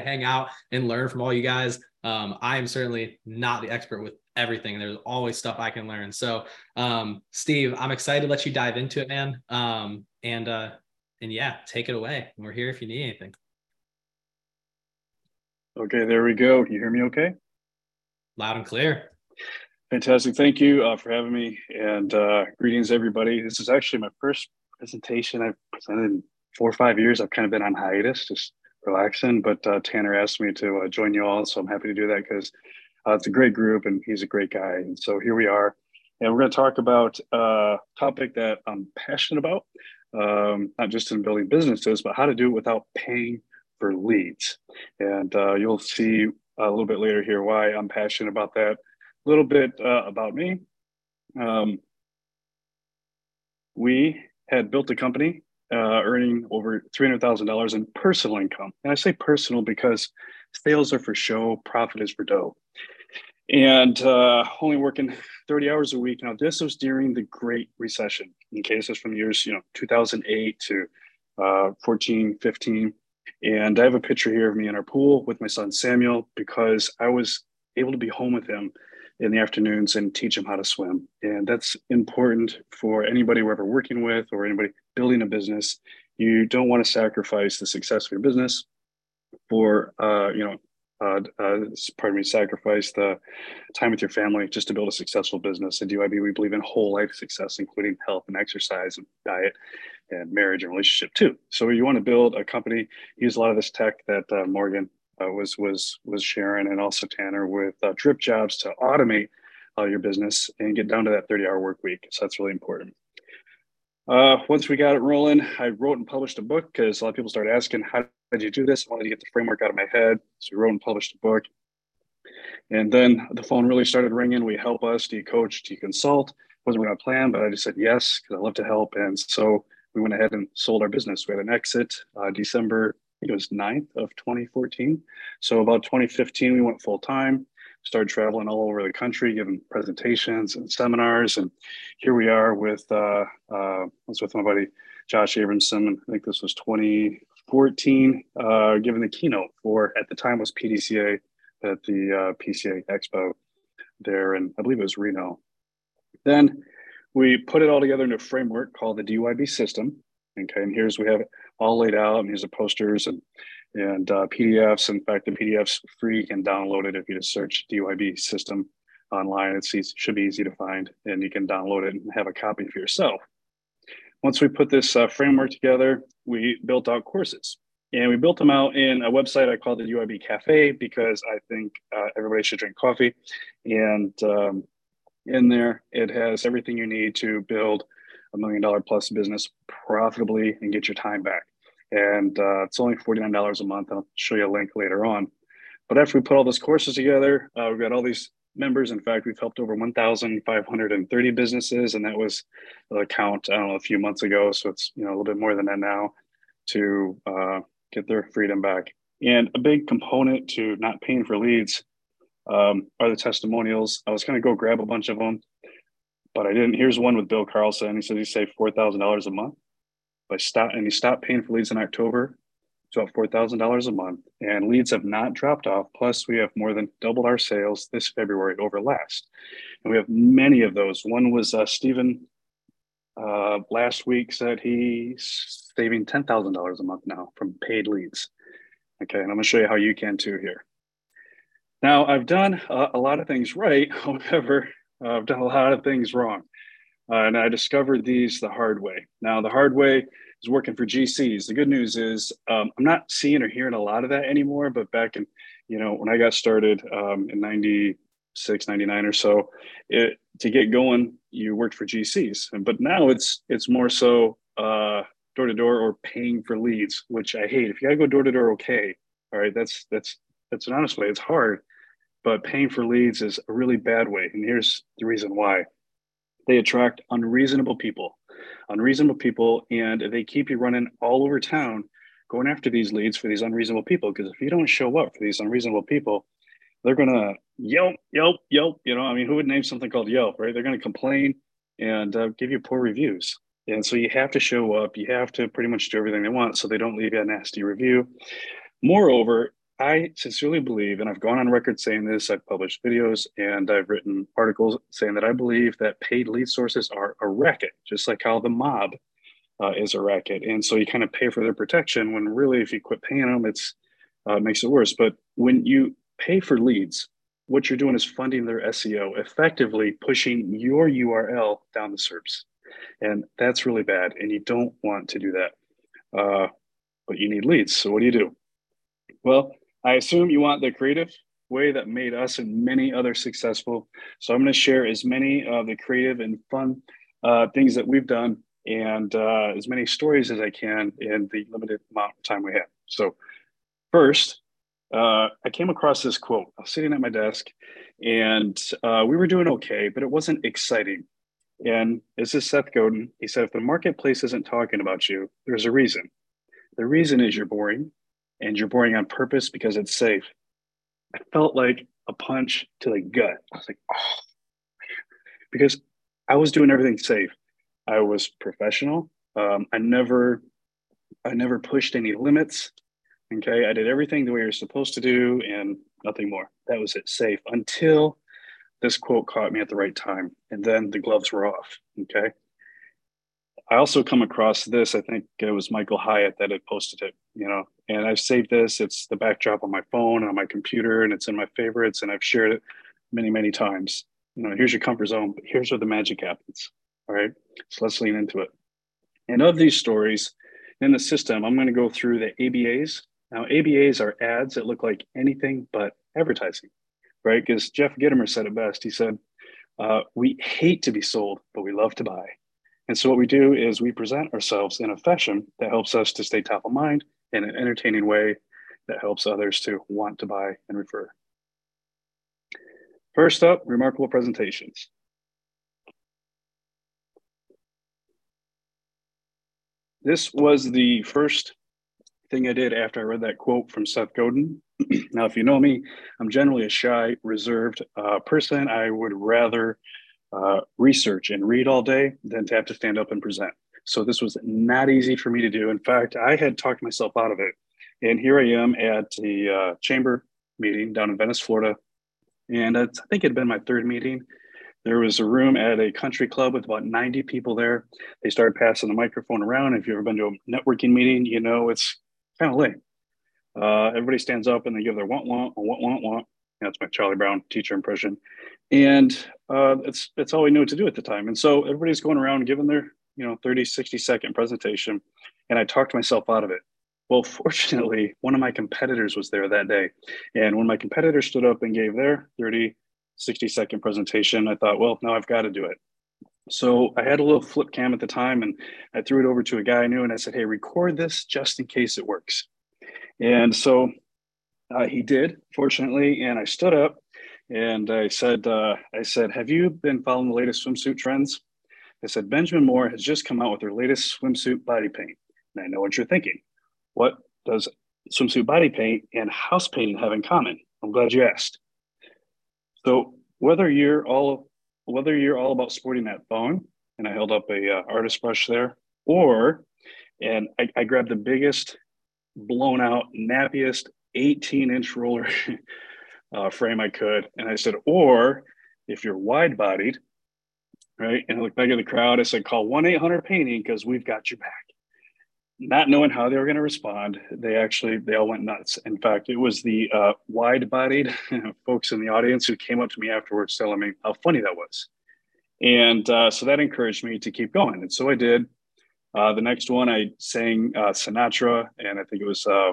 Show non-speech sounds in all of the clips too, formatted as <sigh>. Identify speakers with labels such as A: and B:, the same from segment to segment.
A: hang out and learn from all you guys. Um, I am certainly not the expert with everything. There's always stuff I can learn. So, um, Steve, I'm excited to let you dive into it, man. Um, and uh, and yeah, take it away. We're here if you need anything.
B: Okay, there we go. You hear me okay?
A: Loud and clear.
B: Fantastic. Thank you uh, for having me. And uh, greetings, everybody. This is actually my first presentation I've presented in four or five years. I've kind of been on hiatus, just relaxing. But uh, Tanner asked me to uh, join you all. So I'm happy to do that because uh, it's a great group and he's a great guy. And so here we are. And we're going to talk about a topic that I'm passionate about, um, not just in building businesses, but how to do it without paying for leads. And uh, you'll see a little bit later here why I'm passionate about that. A little bit uh, about me. Um, we had built a company uh, earning over $300,000 in personal income. And I say personal because sales are for show, profit is for dough. And uh, only working 30 hours a week. Now, this was during the Great Recession. This is from years, you know, 2008 to uh, 14, 15. And I have a picture here of me in our pool with my son Samuel because I was able to be home with him in the afternoons and teach him how to swim. And that's important for anybody we're ever working with or anybody building a business. You don't want to sacrifice the success of your business for, uh, you know, uh, uh, pardon me, sacrifice the time with your family just to build a successful business. At DYB, we believe in whole life success, including health and exercise and diet and marriage and relationship too. So you want to build a company, use a lot of this tech that uh, Morgan uh, was was was sharing, and also Tanner with uh, DripJobs to automate uh, your business and get down to that 30 hour work week. So that's really important. Uh, once we got it rolling, I wrote and published a book because a lot of people started asking, how did you do this? I wanted to get the framework out of my head. So we wrote and published a book. And then the phone really started ringing. We help us, do you coach, do you consult? Wasn't what I planned, but I just said yes, because I love to help. And so we went ahead and sold our business. We had an exit uh, December, it was 9th of 2014. So about 2015, we went full time started traveling all over the country, giving presentations and seminars. And here we are with, uh, uh, I was with my buddy Josh Abramson. I think this was 2014, uh, giving the keynote for, at the time was PDCA at the uh, PCA Expo there. And I believe it was Reno. Then we put it all together in a framework called the DYB system. Okay, and here's we have it all laid out, and here's the posters and and uh, PDFs. In fact, the PDF's free. You can download it if you just search DYB system online. It should be easy to find, and you can download it and have a copy for yourself. Once we put this uh, framework together, we built out courses. And we built them out in a website I call the DYB Cafe because I think uh, everybody should drink coffee. And um, in there, it has everything you need to build a million dollar plus business profitably and get your time back and uh, it's only $49 a month. I'll show you a link later on. But after we put all those courses together, uh, we've got all these members. In fact, we've helped over 1,530 businesses, and that was the count I don't know a few months ago. So it's you know a little bit more than that now to uh, get their freedom back. And a big component to not paying for leads um, are the testimonials. I was going to go grab a bunch of them, but I didn't. Here's one with Bill Carlson. He says he saved four thousand dollars a month by stop and he stopped paying for leads in October. It's about four thousand dollars a month, and leads have not dropped off. Plus, we have more than doubled our sales this February over last, and we have many of those. One was uh, Stephen uh, last week said he's saving ten thousand dollars a month now from paid leads. Okay, and I'm going to show you how you can too here. Now, I've done a, a lot of things right. <laughs> However, uh, I've done a lot of things wrong. Uh, and I discovered these the hard way. Now, the hard way is working for GCs. The good news is um, I'm not seeing or hearing a lot of that anymore. But back in, you know, when I got started um, in 96, 99 or so, it, to get going, you worked for GCs. But now it's it's more so door to door or paying for leads, which I hate. If you got to go door to door, okay, all right, that's that's that's an honest way. It's hard, but paying for leads is a really bad way. And here's the reason why they attract unreasonable people, unreasonable people, and they keep you running all over town going after these leads for these unreasonable people. Because if you don't show up for these unreasonable people, they're gonna yelp, yelp, yelp. You know, I mean, who would name something called Yelp, right? They're gonna complain and uh, give you poor reviews. And so you have to show up. You have to pretty much do everything they want so they don't leave you a nasty review. Moreover, I sincerely believe, and I've gone on record saying this, I've published videos and I've written articles saying that I believe that paid lead sources are a racket, just like how the mob uh, is a racket. And so you kind of pay for their protection when really, if you quit paying them, it's uh, makes it worse. But when you pay for leads, what you're doing is funding their SEO, effectively pushing your URL down the SERPs. And that's really bad. And you don't want to do that. Uh, but you need leads. So what do you do? Well, I assume you want the creative way that made us and many others successful. So I'm going to share as many of the creative and fun uh, things that we've done and uh, as many stories as I can in the limited amount of time we have. So first, uh, I came across this quote. I was sitting at my desk and uh, we were doing okay, but it wasn't exciting. And this is Seth Godin. He said, if the marketplace isn't talking about you, there's a reason. The reason is you're boring and you're boring on purpose because it's safe. I felt like a punch to the gut. I was like, oh, because I was doing everything safe. I was professional. Um, I never, I never pushed any limits. Okay, I did everything the way you're supposed to do, and nothing more. That was it, safe until this quote caught me at the right time, and then the gloves were off. Okay, I also come across this. I think it was Michael Hyatt that had posted it, you know, and I've saved this. It's the backdrop on my phone and on my computer, and it's in my favorites, and I've shared it many, many times. You know, here's your comfort zone, but here's where the magic happens. All right, so let's lean into it. And of these stories in the system, I'm going to go through the ABAs. Now, ABAs are ads that look like anything but advertising, right? Because Jeff Gitomer said it best. He said, uh, "We hate to be sold, but we love to buy." And so what we do is we present ourselves in a fashion that helps us to stay top of mind in an entertaining way that helps others to want to buy and refer. First up, remarkable presentations. This was the first thing I did after I read that quote from Seth Godin. <clears throat> now, if you know me, I'm generally a shy, reserved uh, person. I would rather uh, research and read all day than to have to stand up and present. So this was not easy for me to do. In fact, I had talked myself out of it. And here I am at the uh, chamber meeting down in Venice, Florida. And I think it had been my third meeting. There was a room at a country club with about 90 people there. They started passing the microphone around. If you've ever been to a networking meeting, you know it's kind of lame. Uh, everybody stands up and they give their want, want, want, want, want. That's my Charlie Brown teacher impression and uh, it's it's all we knew to do at the time and so everybody's going around giving their you know 30 60 second presentation and i talked myself out of it. Well <laughs> fortunately one of my competitors was there that day and when my competitor stood up and gave their 30 60 second presentation i thought well now i've got to do it. So i had a little flip cam at the time and i threw it over to a guy i knew and i said hey record this just in case it works. And so uh, he did fortunately and i stood up and I said, uh, I said, have you been following the latest swimsuit trends? I said, Benjamin Moore has just come out with their latest swimsuit body paint. And I know what you're thinking. What does swimsuit body paint and house painting have in common? I'm glad you asked. So whether you're all whether you're all about sporting that thong, and I held up a uh, artist brush there, or and I, I grabbed the biggest, blown out, nappiest 18 inch roller <laughs> uh, frame I could. And I said, or if you're wide bodied, right? And I looked back at the crowd. I said, call 1 800 painting because we've got your back. Not knowing how they were going to respond, they actually they all went nuts. In fact, it was the uh, wide-bodied <laughs> folks in the audience who came up to me afterwards, telling me how funny that was, and uh, so that encouraged me to keep going. And so I did. Uh, the next one, I sang uh, Sinatra, and I think it was uh,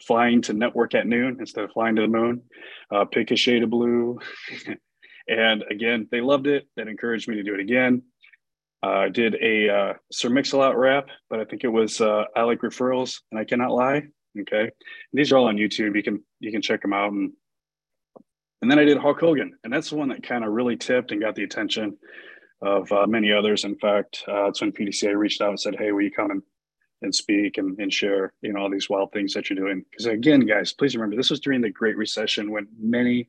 B: flying to network at noon instead of flying to the moon, uh, pick a shade of blue. <laughs> and again, they loved it. That encouraged me to do it again. Uh, I uh, did a uh, Sir Mix-a-Lot rap, but I think it was uh, I like referrals and I cannot lie. Okay, and these are all on YouTube. You can you can check them out. And and then I did Hulk Hogan, and that's the one that kind of really tipped and got the attention of uh, many others. In fact, uh, that's when PDCA reached out and said, "Hey, will you come and and speak and, and share you know all these wild things that you're doing because again guys please remember this was during the great recession when many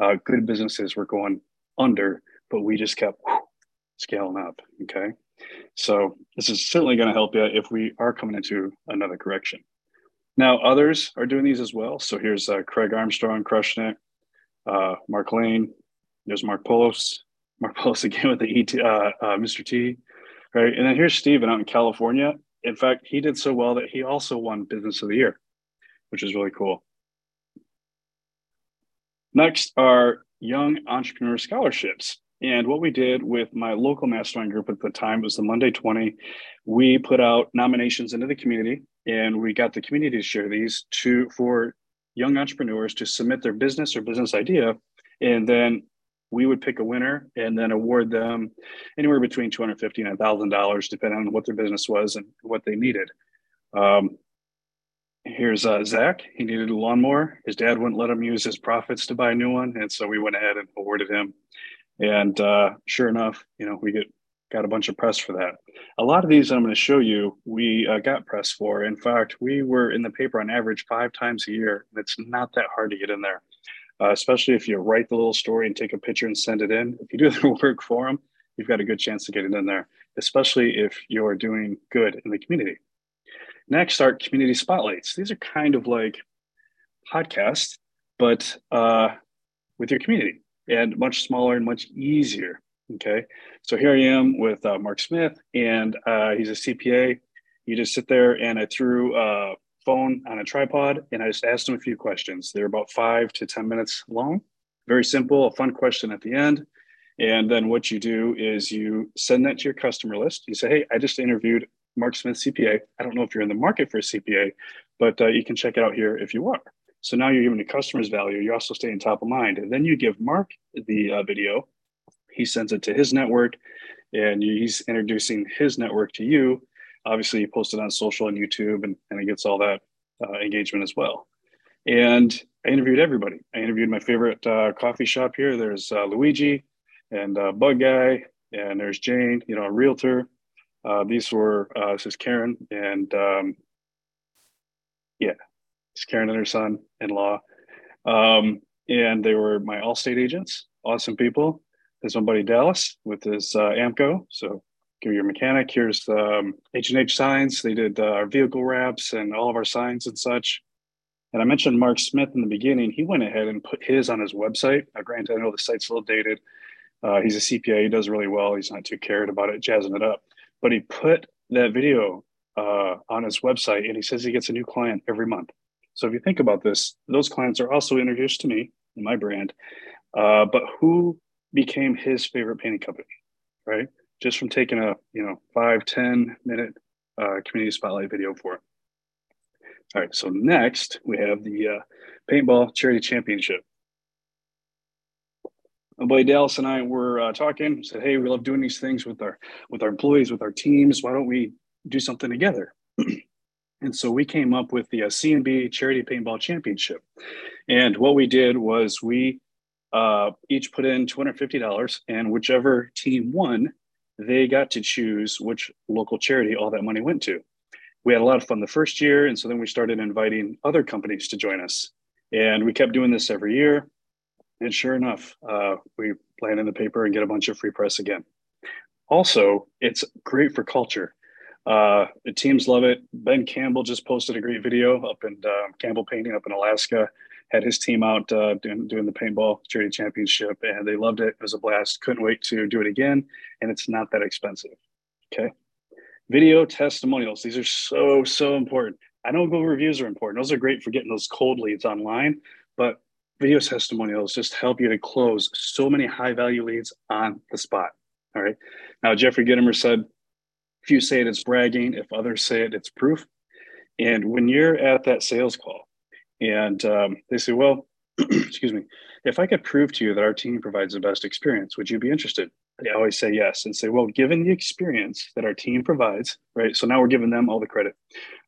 B: uh, good businesses were going under but we just kept scaling up okay so this is certainly going to help you if we are coming into another correction Now, others are doing these as well. So here's uh, Craig Armstrong crushing it, uh, Mark Lane, there's Mark Polos, Mark <laughs> Polos again with the ET, uh, uh, Mr. T, right? And then here's Steven out in California. In fact, he did so well that he also won Business of the Year, which is really cool. Next are Young Entrepreneur Scholarships. And what we did with my local mastermind group at the time was the Monday 20. We put out nominations into the community and we got the community to share these to for young entrepreneurs to submit their business or business idea. And then we would pick a winner and then award them anywhere between 250 and $1,000, depending on what their business was and what they needed. Um, here's uh, Zach. He needed a lawnmower. His dad wouldn't let him use his profits to buy a new one. And so we went ahead and awarded him and uh, sure enough, you know, we get got a bunch of press for that. A lot of these I'm going to show you, we uh, got press for. In fact, we were in the paper on average five times a year. It's not that hard to get in there, uh, especially if you write the little story and take a picture and send it in. If you do <laughs> the work for them, you've got a good chance to get it in there, especially if you're doing good in the community. Next are community spotlights. These are kind of like podcasts, but uh, with your community and much smaller and much easier. Okay. So here I am with uh, Mark Smith, and uh, he's a CPA. You just sit there, and I threw a phone on a tripod, and I just asked him a few questions. They're about five to 10 minutes long. Very simple, a fun question at the end. And then what you do is you send that to your customer list. You say, hey, I just interviewed Mark Smith CPA. I don't know if you're in the market for a CPA, but uh, you can check it out here if you are. So now you're giving the customers value. You're also staying top of mind. And then you give Mark the uh, video. He sends it to his network and he's introducing his network to you. Obviously, you post it on social and YouTube and, and it gets all that uh, engagement as well. And I interviewed everybody. I interviewed my favorite uh, coffee shop here. There's uh, Luigi and uh, Bug Guy, and there's Jane, you know, a realtor. Uh, these were, this is Karen and um, yeah, it's Karen and her son in law. Um, and they were my Allstate agents, awesome people. There's my buddy Dallas with his uh, AAMCO. So give your mechanic. Here's um, H&H signs. They did uh, our vehicle wraps and all of our signs and such. And I mentioned Mark Smith in the beginning. He went ahead and put his on his website. Now, granted, I know the site's a little dated. Uh, he's a CPA. He does really well. He's not too cared about it, jazzing it up. But he put that video uh, on his website, and he says he gets a new client every month. So if you think about this, those clients are also introduced to me and my brand. Uh, but who became his favorite painting company, right? Just from taking a you know five ten minute uh, community spotlight video for it. All right, so next we have the uh, paintball charity championship. My buddy Dallas and I were uh, talking. Said, "Hey, we love doing these things with our with our employees, with our teams. Why don't we do something together?" <clears throat> And so we came up with the uh, CNB Charity Paintball Championship. And what we did was we uh, each put in $250, and whichever team won, they got to choose which local charity all that money went to. We had a lot of fun the first year. And so then we started inviting other companies to join us. And we kept doing this every year. And sure enough, uh, we land in the paper and get a bunch of free press again. Also, it's great for culture uh, the teams love it. Ben Campbell just posted a great video up in uh, Campbell Painting up in Alaska. Had his team out uh, doing, doing the paintball charity championship, and they loved it. It was a blast. Couldn't wait to do it again, and it's not that expensive. Okay. Video testimonials. These are so so important. I know Google reviews are important. Those are great for getting those cold leads online, but video testimonials just help you to close so many high value leads on the spot. All right. Now, Jeffrey Gitomer said if you say it, it's bragging. If others say it, it's proof. And when you're at that sales call and um, they say, well, <clears throat> excuse me, if I could prove to you that our team provides the best experience, would you be interested? They always say yes and say, well, given the experience that our team provides, right? So now we're giving them all the credit.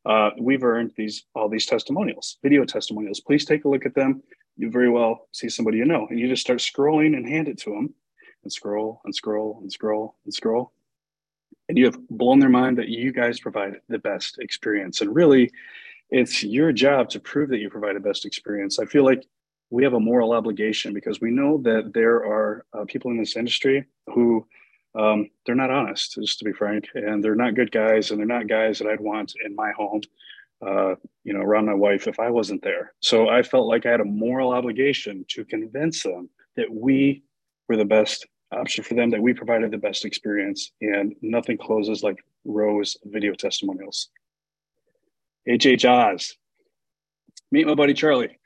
B: Uh, we've earned these all these testimonials, video testimonials. Please take a look at them. You very well see somebody you know, and you just start scrolling and hand it to them, and scroll and scroll and scroll and scroll, and you have blown their mind that you guys provide the best experience. And really, it's your job to prove that you provide the best experience. I feel like we have a moral obligation because we know that there are uh, people in this industry who um, they're not honest, just to be frank, and they're not good guys, and they're not guys that I'd want in my home. Uh, you know, around my wife if I wasn't there. So I felt like I had a moral obligation to convince them that we were the best option for them, that we provided the best experience, and nothing closes like Rose video testimonials. HHRs. Meet my buddy Charlie.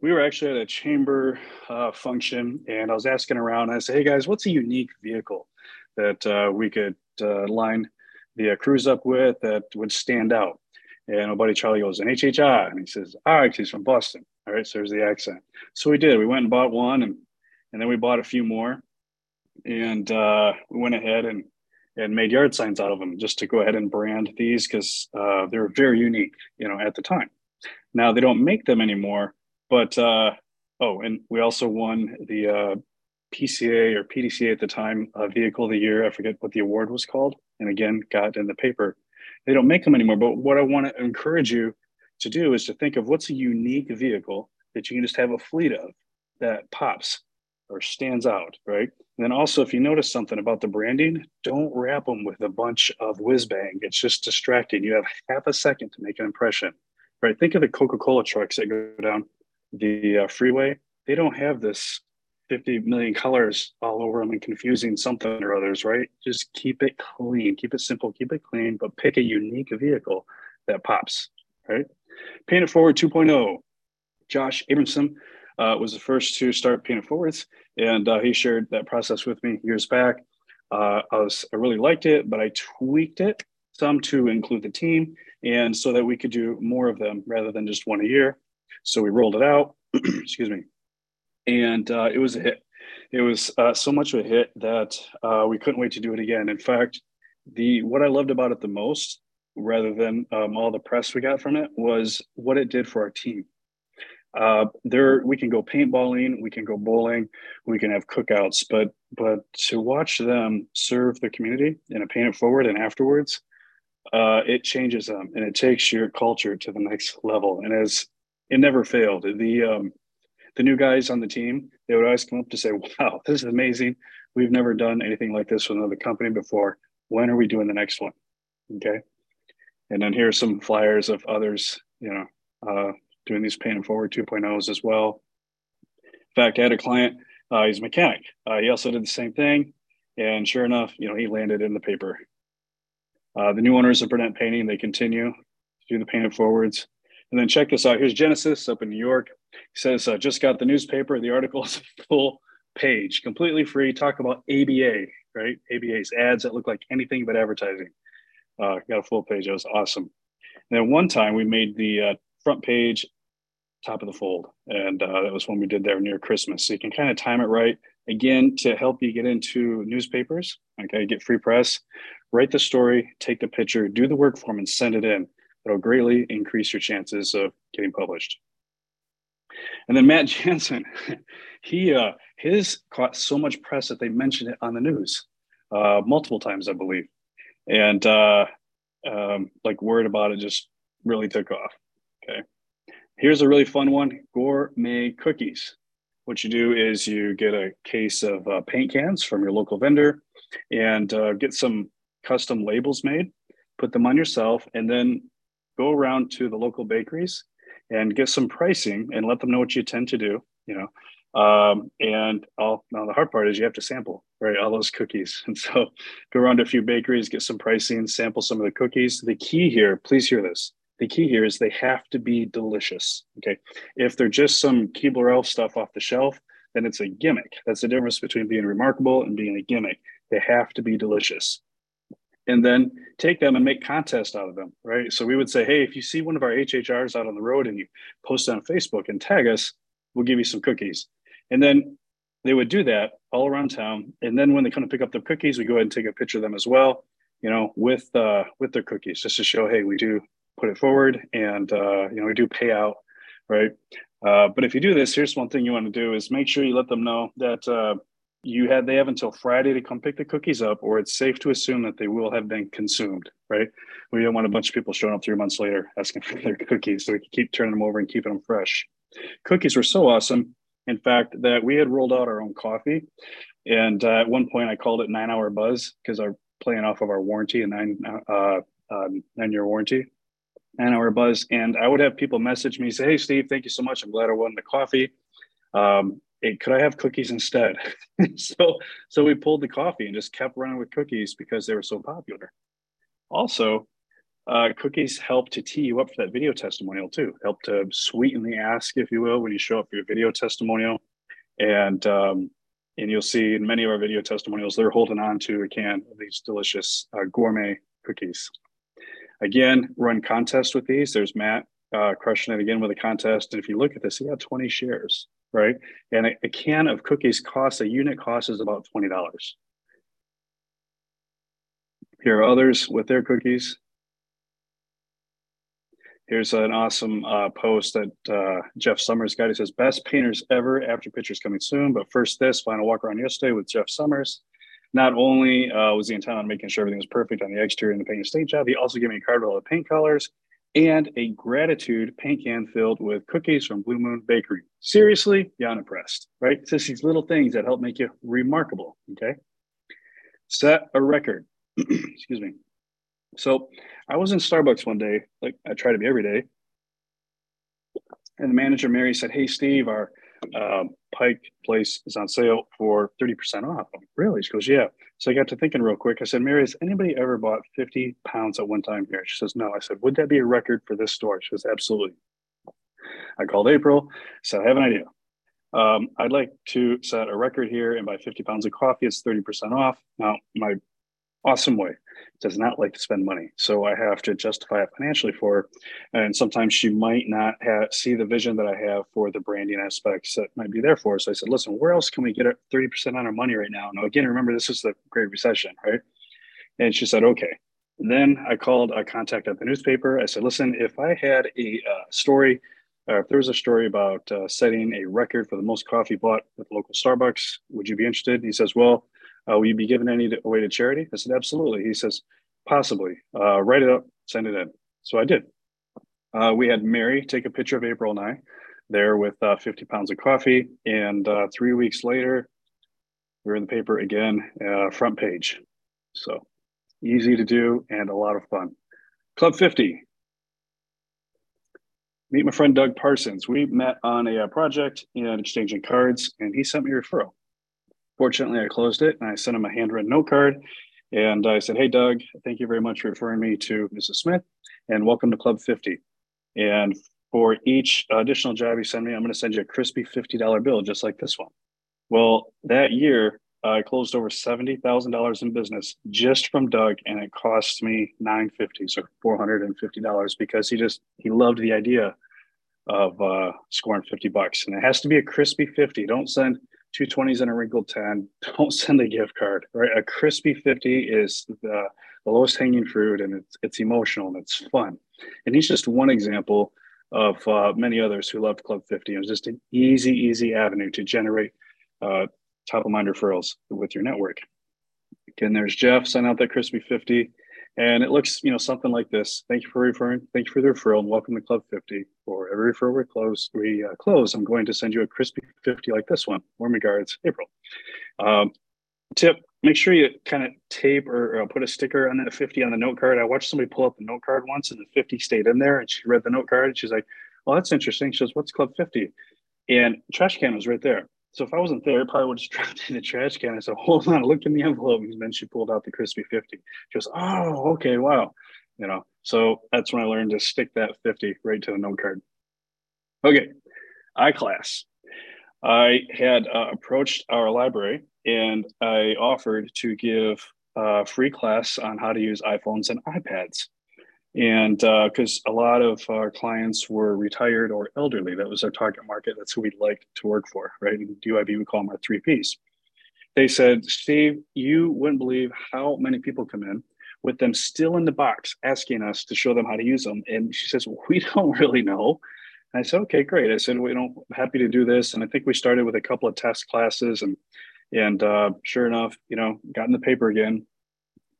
B: We were actually at a chamber uh, function, and I was asking around. I said, "Hey guys, what's a unique vehicle that uh, we could uh, line the uh, cruise up with that would stand out?" And my buddy Charlie goes, "An HHR," and he says, "All right, he's from Boston." All right, so there's the accent. So we did. We went and bought one, and and then we bought a few more, and uh, we went ahead and and made yard signs out of them just to go ahead and brand these because uh, they're very unique, you know, at the time. Now they don't make them anymore, but uh, oh, and we also won the uh, PCA or PDCA at the time uh, Vehicle of the Year. I forget what the award was called, and again got in the paper. They don't make them anymore. But what I want to encourage you to do is to think of what's a unique vehicle that you can just have a fleet of that pops or stands out, right? And then also, if you notice something about the branding, don't wrap them with a bunch of whiz bang. It's just distracting. You have half a second to make an impression, right? Think of the Coca Cola trucks that go down the uh, freeway. They don't have this 50 million colors all over them and confusing something or others, right? Just keep it clean, keep it simple, keep it clean, but pick a unique vehicle that pops, right? Paint It Forward 2.0. Josh Abramson uh, was the first to start Paint It Forwards, and uh, he shared that process with me years back. Uh, I was I really liked it, but I tweaked it some to include the team, and so that we could do more of them rather than just one a year. So we rolled it out. <clears throat> excuse me, and uh, it was a hit. It was uh, so much of a hit that uh, we couldn't wait to do it again. In fact, the what I loved about it the most, rather than um, all the press we got from it, was what it did for our team. Uh, there, we can go paintballing, we can go bowling, we can have cookouts, but but to watch them serve the community and a paint it forward and afterwards, uh, it changes them and it takes your culture to the next level. And as it never failed, the um, the new guys on the team, they would always come up to say, wow, <laughs> this is amazing. We've never done anything like this with another company before. When are we doing the next one? Okay. And then here's some flyers of others, you know, uh, doing these and forward 2.0s as well. In fact, I had a client, uh, he's a mechanic. Uh, he also did the same thing. And sure enough, you know, he landed in the paper. Uh, the new owners of Burnett Painting, they continue to do the paint and forwards. And then check this out. Here's Genesis up in New York. He says, uh, just got the newspaper. The article is full page, completely free. Talk about ABA, right? ABA's ads that look like anything but advertising. Uh, got a full page. That was awesome. And then one time we made the uh, front page top of the fold. And uh, that was when we did there near Christmas. So you can kind of time it right. Again, to help you get into newspapers, okay, get free press, write the story, take the picture, do the work for them, and send it in. It'll greatly increase your chances of getting published. And then Matt <laughs> Jansen, he uh, his caught so much press that they mentioned it on the news uh, multiple times, I believe, and uh, um, like word about it just really took off. Okay, here's a really fun one: gourmet cookies. What you do is you get a case of uh, paint cans from your local vendor, and uh, get some custom labels made. Put them on yourself, and then go around to the local bakeries and get some pricing and let them know what you tend to do, you know. Um, and all now the hard part is you have to sample, right? All those cookies. <laughs> And so go around to a few bakeries, get some pricing, sample some of the cookies. The key here, please hear this. The key here is they have to be delicious. Okay. If they're just some Keebler Elf stuff off the shelf, then it's a gimmick. That's the difference between being remarkable and being a gimmick. They have to be delicious and then take them and make contests out of them, right? So we would say, hey, if you see one of our HHRs out on the road and you post it on Facebook and tag us, we'll give you some cookies. And then they would do that all around town. And then when they come to pick up their cookies, we go ahead and take a picture of them as well, you know, with uh, with their cookies, just to show, hey, we do put it forward, and uh, you know, we do pay out, right? Uh, but if you do this, here's one thing you want to do is make sure you let them know that uh, you had they have until Friday to come pick the cookies up, or it's safe to assume that they will have been consumed, right? We don't want a bunch of people showing up three months later asking for their cookies, so we can keep turning them over and keeping them fresh. Cookies were so awesome, in fact, that we had rolled out our own coffee, and uh, at one point I called it Nine Hour Buzz because I'm playing off of our warranty, and nine uh, uh, nine year warranty. nine hour buzz. And I would have people message me, say, Hey, Steve, thank you so much. I'm glad I won the coffee. Um, hey, could I have cookies instead? <laughs> so, so we pulled the coffee and just kept running with cookies because they were so popular. Also, uh, cookies help to tee you up for that video testimonial too. Help to sweeten the ask, if you will, when you show up for your video testimonial. And um, and you'll see in many of our video testimonials, they're holding on to a can of these delicious uh, gourmet cookies. Again, run contests with these. There's Matt uh, crushing it again with a contest. And if you look at this, he got 20 shares, right? And a, a can of cookies costs, a unit cost is about $20. Here are others with their cookies. Here's an awesome uh, post that uh, Jeff Summers got. He says, Best painters ever after pictures coming soon. But first, this final walk around yesterday with Jeff Summers. Not only uh, was he intent on making sure everything was perfect on the exterior and the paint state job, he also gave me a card with all the paint colors and a gratitude paint can filled with cookies from Blue Moon Bakery. Seriously, beyond impressed, right? It's just these little things that help make you remarkable. Okay. Set a record. <clears throat> Excuse me. So I was in Starbucks one day, like I try to be every day. And the manager, Mary, said, Hey, Steve, our uh, Pike place is on sale for 30% off. Really? She goes, Yeah. So I got to thinking real quick. I said, Mary, has anybody ever bought 50 pounds at one time here? She says, No. I said, Would that be a record for this store? She says, Absolutely. I called April, said, I have an idea. Um, I'd like to set a record here and buy 50 pounds of coffee. It's 30% off. Now, my awesome way does not like to spend money. So I have to justify it financially for her. And sometimes she might not have, see the vision that I have for the branding aspects that might be there for her. So I said, listen, where else can we get 30% on our money right now? Now, again, remember, this is the Great Recession, right? And she said, okay. And then I called a contact at the newspaper. I said, listen, if I had a uh, story, or if there was a story about uh, setting a record for the most coffee bought at the local Starbucks, would you be interested? And he says, well, uh, will you be giving any away to charity? I said, absolutely. He says, possibly. Uh, write it up, send it in. So I did. Uh, we had Mary take a picture of April and I there with uh, 50 pounds of coffee. And uh, three weeks later, we were in the paper again, uh, front page. So easy to do and a lot of fun. Club 50. Meet my friend Doug Parsons. We met on a project and exchanging cards, and he sent me a referral. Fortunately, I closed it and I sent him a handwritten note card. And I said, Hey, Doug, thank you very much for referring me to Mrs. Smith and welcome to Club 50. And for each additional job you send me, I'm going to send you a crispy $50 bill just like this one. Well, that year, I closed over $70,000 in business just from Doug, and it cost me 950 so $450 because he just, he loved the idea of uh, scoring 50 bucks. And it has to be a crispy 50. Don't send two 20s and a wrinkled 10 <laughs> don't send a gift card right? A crispy 50 is the, the lowest hanging fruit and it's, it's emotional and it's fun. And he's just one example of uh, many others who loved club 50 it was just an easy easy avenue to generate uh, top of mind referrals with your network. Again there's jeff sent out that crispy 50 and it looks, you know, something like this. Thank you for referring. Thank you for the referral and welcome to Club 50. For every referral we close, we uh, close, I'm going to send you a crispy 50 like this one. Warm regards, April. Um, tip, make sure you kind of tape or, or, put a sticker on that 50 on the note card. I watched somebody pull up the note card once and the 50 stayed in there and she read the note card and she's like, well, that's interesting. She says, what's Club 50? And trash can was right there. So if I wasn't there, I probably would have <laughs> dropped in the trash can. I said, hold on, look in the envelope. And then she pulled out the crispy 50. She goes, oh, okay, wow. You know, so that's when I learned to stick that 50 right to the note card. Okay, I class. I had uh, approached our library and I offered to give a free class on how to use iPhones and iPads. And because uh, a lot of our clients were retired or elderly, that was our target market. That's who we'd like to work for, right? And DYB, we call them our three Ps. They said, Steve, you wouldn't believe how many people come in with them still in the box asking us to show them how to use them. And she says, we <laughs> don't really know. And I said, okay, great. I said, we know, happy to do this. And I think we started with a couple of test classes and and uh, sure enough, you know, got in the paper again,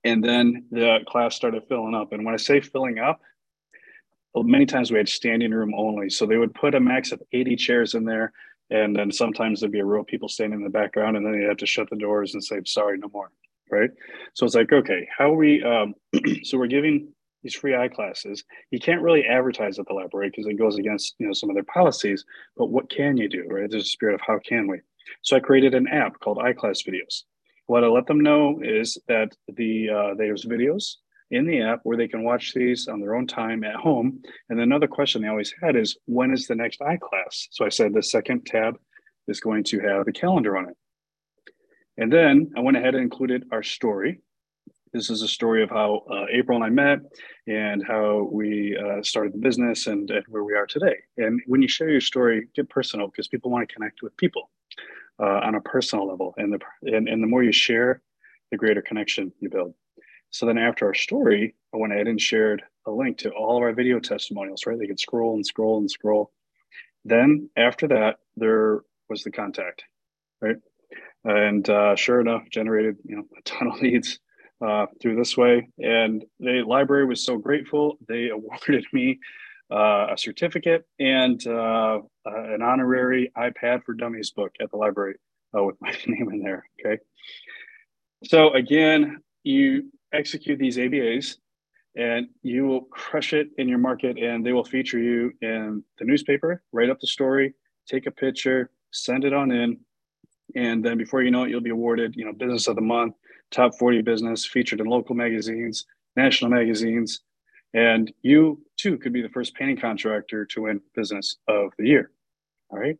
B: and then the class started filling up. And when I say filling up, many times we had standing room only. So they would put a max of 80 chairs in there. And then sometimes there'd be a row of people standing in the background, and then you have to shut the doors and say, sorry, no more. Right. So it's like, okay, how we? Um, <clears throat> so we're giving these free I classes. You can't really advertise at the library because it goes against you know some of their policies. But what can you do, right? There's a spirit of how can we. So I created an app called iClass Videos. What I let them know is that the uh, there's videos in the app where they can watch these on their own time at home. And another question they always had is when is the next iClass? So I said the second tab is going to have a calendar on it. And then I went ahead and included our story. This is a story of how uh, April and I met and how we uh, started the business and, and, where we are today. And when you share your story, get personal because people want to connect with people uh, on a personal level. And the, and, and the more you share, the greater connection you build. So then after our story, I went ahead and shared a link to all of our video testimonials, right? They could scroll and scroll and scroll. Then after that, there was the contact, right? And uh, sure enough, generated you know a ton of <laughs> leads uh, through this way. And the library was so grateful; they <laughs> awarded me uh, a certificate and uh, an honorary iPad for Dummies book at the library uh, with my <laughs> name in there. Okay. So again, you execute these ABAs and you will crush it in your market and they will feature you in the newspaper, write up the story, take a picture, send it on in. And then before you know it, you'll be awarded, you know, business of the month, top 40 business, featured in local magazines, national magazines. And you too could be the first painting contractor to win business of the year. All right.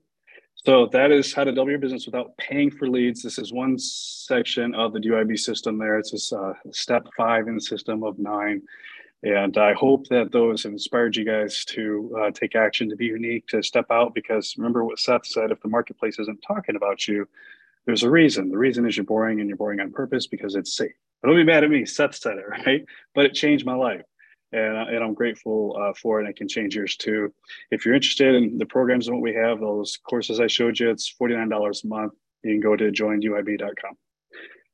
B: So that is how to double your business without paying for leads. This is one section of the DYB system there. It's just, uh, step five in the system of nine. And I hope that those have inspired you guys to uh, take action, to be unique, to step out. Because remember what Seth said if the marketplace isn't talking about you, there's a reason. The reason is you're boring and you're boring on purpose because it's safe. Don't be mad at me. Seth said it, right? But it changed my life. And, and I'm grateful uh, for it. And it can change yours too. If you're interested in the programs and what we have, those courses I showed you, it's $49 a month. You can go to joindyb.com.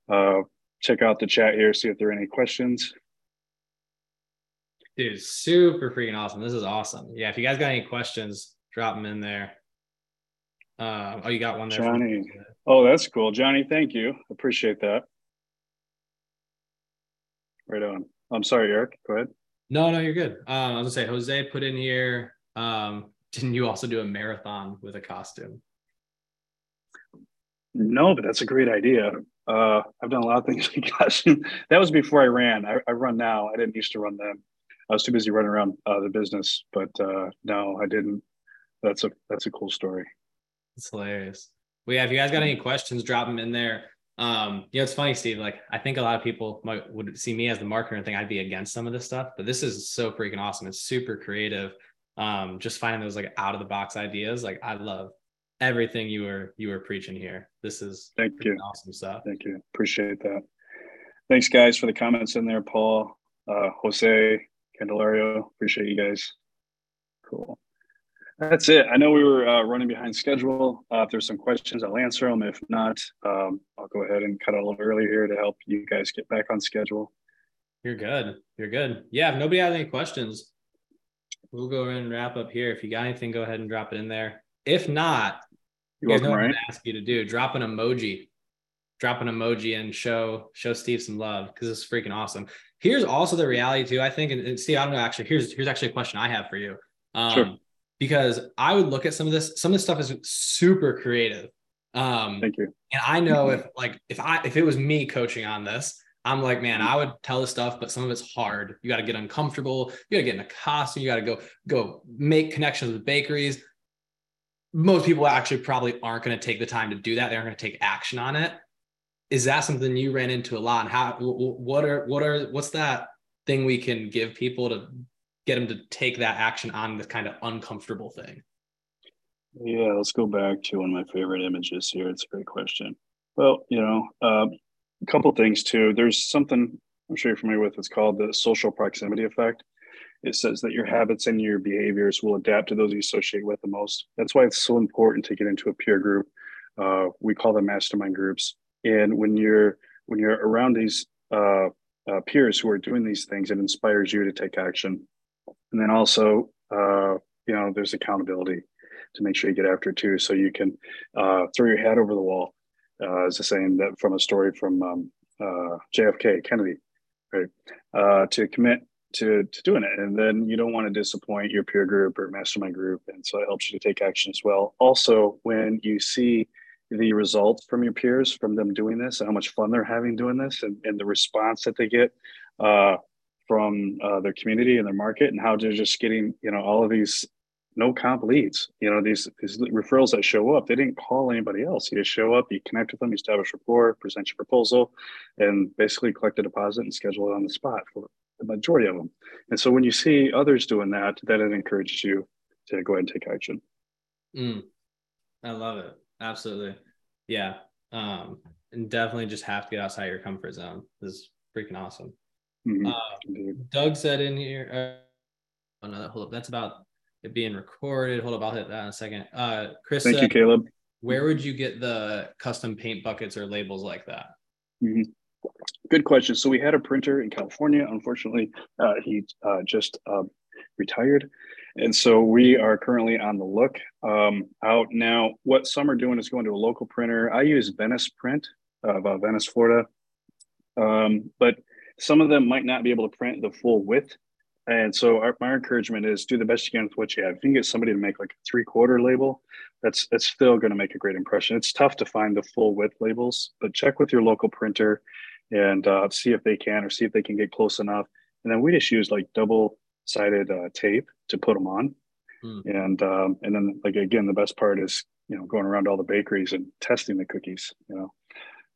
B: Uh, check out the chat here, see if there are any questions.
A: Dude, super freaking awesome. This is awesome. Yeah, if you guys got any questions, drop them in there. Uh, oh, you got one there.
B: Johnny. Oh, that's cool. Johnny, thank you. Appreciate that. Right on. I'm sorry, Eric. Go ahead.
A: No, no, you're good. Um, I was gonna say Jose put in here. Um, <laughs> didn't you also do a marathon with a costume?
B: No, but that's a great idea. Uh, I've done a lot of things with <laughs> costume. that was before I ran. I, I run now. I didn't used to run then. I was too busy running around uh, the business, but uh, no, I didn't. That's a that's a cool story.
A: It's hilarious. Well, yeah, if you guys got any questions, drop them in there. Um, you know, it's funny, Steve. Like, I think a lot of people might would see me as the marketer and think I'd be against some of this stuff, but this is so freaking awesome. It's super creative. Um, just finding those like out of the box ideas. Like, I love everything you were you were preaching here. This is
B: thank you
A: awesome stuff.
B: Thank you. Appreciate that. Thanks, guys, for the comments in there, Paul, uh, Jose, Candelario. Appreciate you guys. Cool. That's it. I know we were uh, running behind schedule. Uh, if there's some questions, I'll answer them. If not, um, I'll go ahead and cut a little early here to help you guys get back on schedule.
A: You're good. You're good. Yeah. If nobody has any questions, we'll go ahead and wrap up here. If you got anything, go ahead and drop it in there. If not, you guys know what I'm going to ask you to do. Drop an emoji. Drop an emoji and show show Steve some love because it's freaking awesome. Here's also the reality too. I think, and, and Steve, I don't know. Actually, here's here's actually a question I have for you. Um, sure. Because I would look at some of this. Some of this stuff is super creative. Um,
B: Thank you.
A: And I know if like if I if it was me coaching on this, I'm like, man, I would tell the stuff, but some of it's hard. You got to get uncomfortable. You got to get in a costume. You got to go go make connections with bakeries. Most people actually probably aren't going to take the time to do that. They aren't going to take action on it is that something you ran into a lot? And how, what are, what are, what's that thing we can give people to get them to take that action on this kind of uncomfortable thing?
B: Yeah, let's go back to one of my favorite images here. It's a great question. Well, you know, uh, a couple things too. There's something I'm sure you're familiar with. It's called the social proximity effect. It says that your habits and your behaviors will adapt to those you associate with the most. That's why it's so important to get into a peer group. Uh, we call them mastermind groups and when you're when you're around these uh, uh, peers who are doing these things, it inspires you to take action. And then also, uh, you know, there's accountability to make sure you get after it too, so you can uh, throw your hat over the wall. Uh, as a saying that from a story from um, uh, JFK Kennedy, right? Uh, to commit to, to doing it. And then you don't want to disappoint your peer group or mastermind group. And so it helps you to take action as well. Also, when you see the results from your peers from them doing this and how much fun they're having doing this and, and the response that they get uh, from uh, their community and their market and how they're just getting, you know, all of these no comp leads. You know, these, these referrals that show up, they didn't call anybody else. You just show up, you connect with them, you establish rapport, present your proposal, and basically collect a deposit and schedule it on the spot for the majority of them. And so when you see others doing that, then it encourages you to go ahead and take action.
A: Mm, I love it. Absolutely. Yeah. Um, and definitely just have to get outside your comfort zone. This is freaking awesome. Mm-hmm. Uh, Doug said in here, uh, oh no, hold up. That's about it being recorded. Hold up, I'll hit that in a second. Uh, Chris,
B: thank you, Caleb.
A: Where would you get the custom paint buckets or labels like that?
B: Mm-hmm. Good question. So we had a printer in California. Unfortunately, uh, he uh, just uh, retired, and so we are currently on the look um, out now. What some are doing is going to a local printer. I use Venice Print of uh, Venice, Florida, um, but some of them might not be able to print the full width and so our, my encouragement is do the best you can with what you have. If you can get somebody to make like a three quarter label, that's that's still going to make a great impression. It's tough to find the full width labels, but check with your local printer and uh, see if they can or see if they can get close enough. And then we just use like double sided uh, tape to put them on. Hmm. And um, and then like again, the best part is you know going around all the bakeries and testing the cookies. You know.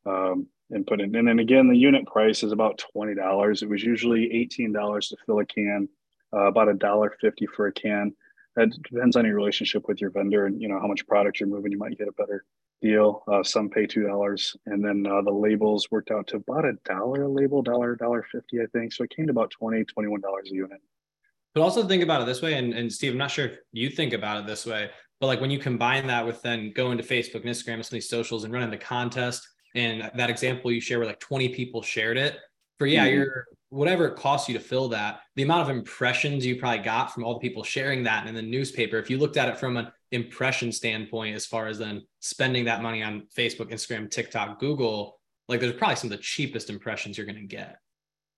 B: Um, and put it. In. And then again, the unit price is about twenty dollars. It was usually eighteen dollars to fill a can, uh, about a dollar fifty for a can. That depends on your relationship with your vendor and you know how much product you're moving. You might get a better deal. Uh, some pay two dollars, and then uh, the labels worked out to about a dollar a label, dollar dollar fifty, I think. So it came to about 20 21 dollars a unit.
A: But also think about it this way, and, and Steve, I'm not sure if you think about it this way, but like when you combine that with then going to Facebook and Instagram and some of these socials and running the contest and that example you share where like 20 people shared it for yeah mm-hmm. your whatever it costs you to fill that the amount of impressions you probably got from all the people sharing that in the newspaper if you looked at it from an impression standpoint as far as then spending that money on facebook instagram tiktok google like there's probably some of the cheapest impressions you're going to get.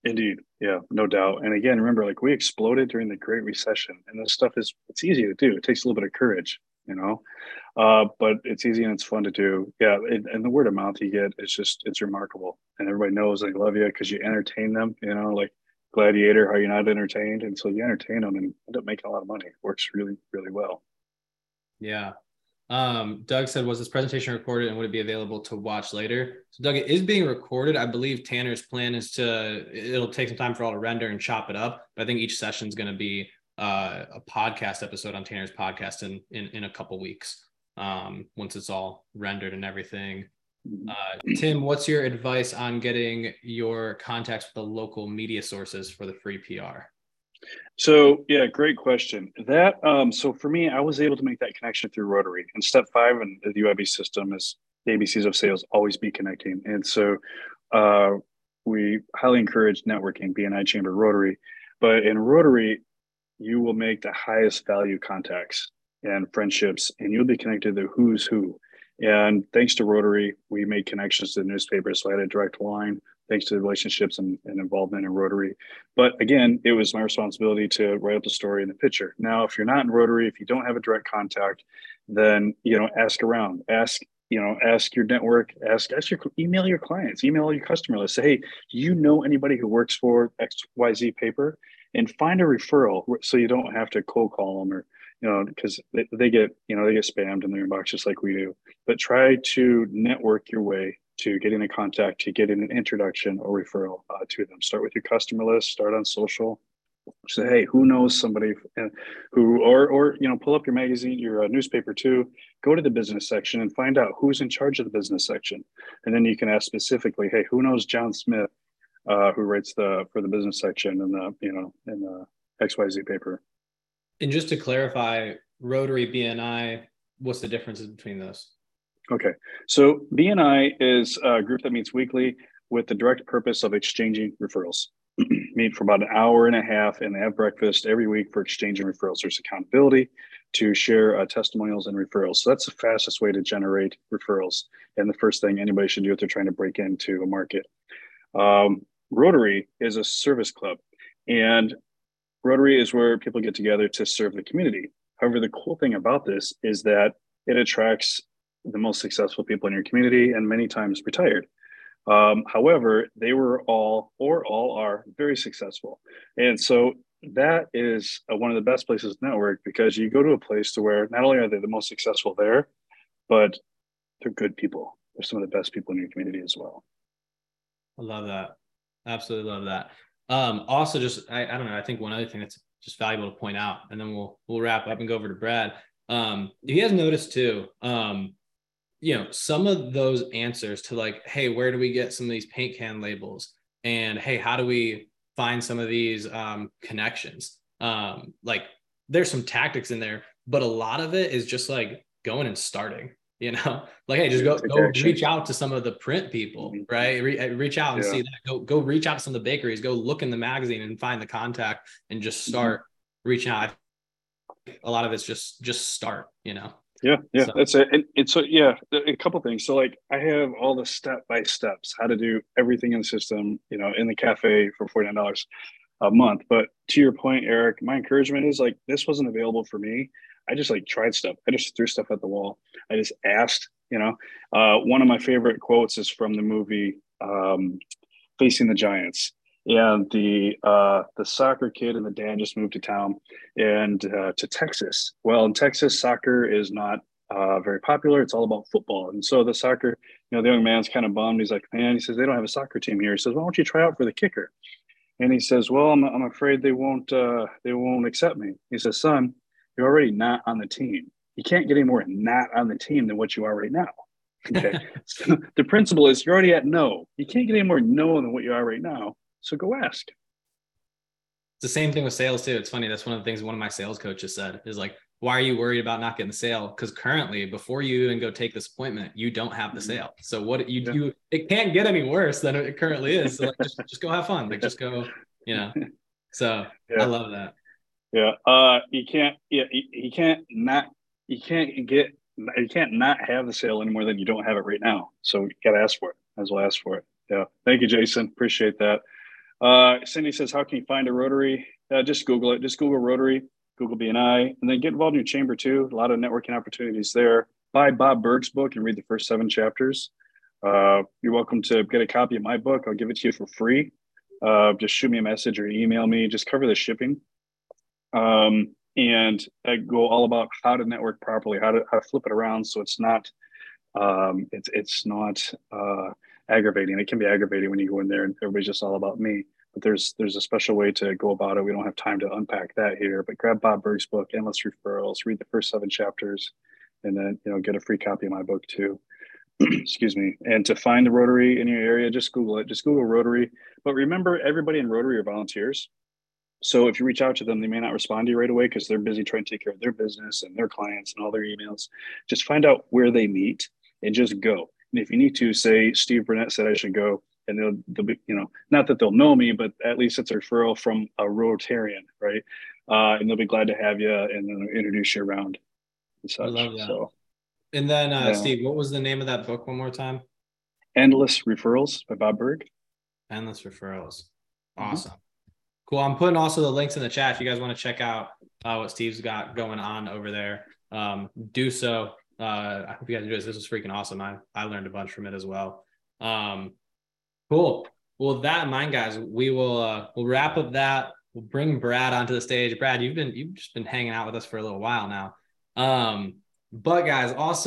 B: Indeed. Yeah no doubt. And again remember like we exploded during the great recession and this stuff is it's easy to do. It takes a little bit of courage you know? Uh, but it's easy and it's fun to do. Yeah and the word of mouth you get it's just it's remarkable. And everybody knows they love you because you entertain them you know like gladiator how you're not entertained. And so you entertain them and end up making a lot of money. It works really really well.
A: Yeah. Um, Doug said, was this presentation recorded and would it be available to watch later? So Doug, it is being recorded. I believe Tanner's plan is to, it'll take some time for all to render and chop it up. But I think each session is going to be uh, a podcast episode on Tanner's podcast in in, in a couple weeks um, once it's all rendered and everything. Mm-hmm. Uh, Tim, what's your advice on getting your contacts with the local media sources for the free PR?
B: So yeah, great question. That um, so for me, I was able to make that connection through Rotary. And step five in the DYB system is the ABCs of sales always be connecting. And so uh, we highly encourage networking, BNI Chamber Rotary. But in Rotary, you will make the highest value contacts and friendships, and you'll be connected to who's who. And thanks to Rotary, we made connections to the newspaper. So I had a direct line thanks to the relationships and, and, involvement in Rotary. But again, it was my responsibility to write up the story and the picture. Now, if you're not in Rotary, if you don't have a direct contact, then you know, ask around, ask, you know, ask your network, ask, ask your email your clients, email your customer list. Say, hey, do you know anybody who works for XYZ paper? And find a referral so you don't have to cold call them or you know because they, they get you know they get spammed in their inbox just like we do. But try to network your way to getting a contact to getting an introduction or referral uh, to them. Start with your customer list start on social. Say hey who knows somebody who or or you know pull up your magazine your uh, newspaper too. Go to the business section and find out who's in charge of the business section. And then you can ask specifically hey who knows john smith uh, who writes the for the business section in the you know in the XYZ paper.
A: And just to clarify, Rotary BNI, what's the difference between those?
B: Okay, so BNI is a group that meets weekly with the direct purpose of exchanging referrals. <clears throat> Meet for about an hour and a half, and they have breakfast every week for exchanging referrals. There's accountability to share uh, testimonials and referrals. So that's the fastest way to generate referrals, and the first thing anybody should do if they're trying to break into a market. Um, Rotary is a service club. And Rotary is where people get together to serve the community. However, the cool thing about this is that it attracts the most successful people in your community and many times retired. Um, however, they were all or all are very successful. And so that is uh, one of the best places to network because you go to a place to where not only are they the most successful there, but they're good people. They're some of the best people in your community as well.
A: I love that. Absolutely love that. Um, also, just I, I don't know. I think one other thing that's just valuable to point out, and then we'll we'll wrap up and go over to Brad. Um, he has noticed too. Um, you know, some of those answers to like, hey, where do we get some of these paint can labels? And hey, how do we find some of these um, connections? Um, like, there's some tactics in there, but a lot of it is just like going and starting you know <laughs> like hey just go, go reach out to some of the print people mm-hmm. right Re- uh, reach out and yeah. see that go go reach out to some of the bakeries go look in the magazine and find the contact and just mm-hmm. start mm-hmm. reaching out a lot of it's just just start you know
B: yeah yeah so. that's it and, and so yeah a couple things so like i have all the step by steps how to do everything in the system you know in the cafe for $49 a month but to your point eric my encouragement is like this wasn't available for me I just like tried stuff. I just threw stuff at the wall. I just asked, you know. Uh, one of my favorite quotes is from the movie um, Facing the Giants. And the uh, the soccer kid and the dad just moved to town and uh, to Texas. Well, in Texas, soccer is not uh, very popular. It's all about football. And so the soccer, you know, the young man's kind of bummed. He's like, man, he says, they don't have a soccer team here. He says, why don't you try out for the kicker? And he says, well, I'm, I'm afraid they won't, uh, they won't accept me. He says, son, you're already not on the team. You can't get any more not on the team than what you are right now. Okay. <laughs> so the principle is you're already at no. You can't get any more no than what you are right now. So go ask.
A: It's the same thing with sales too. It's funny. That's one of the things one of my sales coaches said is like, why are you worried about not getting the sale? Because currently, before you even go take this appointment, you don't have the mm-hmm. sale. So what you yeah. you it can't get any worse than it currently is. So like, just just go have fun. Like just go, you know. <laughs> So yeah. I love that.
B: Yeah. Uh, you can't. Yeah. You, can't not. You can't get. You can't not have the sale anymore than you don't have it right now. So you got to ask for it. As well ask for it. Yeah. Thank you, Jason. Appreciate that. Uh, Cindy says, "How can you find a Rotary? Uh, just Google it. Just Google Rotary. Google BNI, and then get involved in your chamber too. A lot of networking opportunities there. Buy Bob Burg's book and read the first seven chapters. Uh, you're welcome to get a copy of my book. I'll give it to you for free. Uh, just shoot me a message or email me. Just cover the shipping um, and I go all about how to network properly, how to how to flip it around so it's not um, it's it's not uh, aggravating. It can be aggravating when you go in there and everybody's just all about me. But there's there's a special way to go about it. We don't have time to unpack that here. But grab Bob Burg's book, Endless Referrals, read the first seven chapters, and then you know get a free copy of my book too. <clears throat> Excuse me. And to find the Rotary in your area, just Google it. Just Google Rotary. But remember, everybody in Rotary are volunteers. So if you reach out to them, they may not respond to you right away because they're busy trying to take care of their business and their clients and all their emails. Just find out where they meet and just go. And if you need to, say Steve Burnett said I should go, and they'll, they'll be, you know, not that they'll know me, but at least it's a referral from a Rotarian, right? Uh, and they'll be glad to have you and then introduce you around.
A: And such. I love that. So, and then, uh, yeah. Steve, what was the name of that book one more time?
B: Endless Referrals by Bob Burg.
A: Endless Referrals. Mm-hmm. Awesome. Mm-hmm. Cool. I'm putting also the links in the chat if you guys want to check out uh, what Steve's got going on over there. Um, do so. Uh, I hope you guys enjoy this. This was freaking awesome. I, I learned a bunch from it as well. Um, cool. Well, that in mind, guys, we will uh, we'll wrap up that. We'll bring Brad onto the stage. Brad, you've been you've just been hanging out with us for a little while now. Um, but guys, also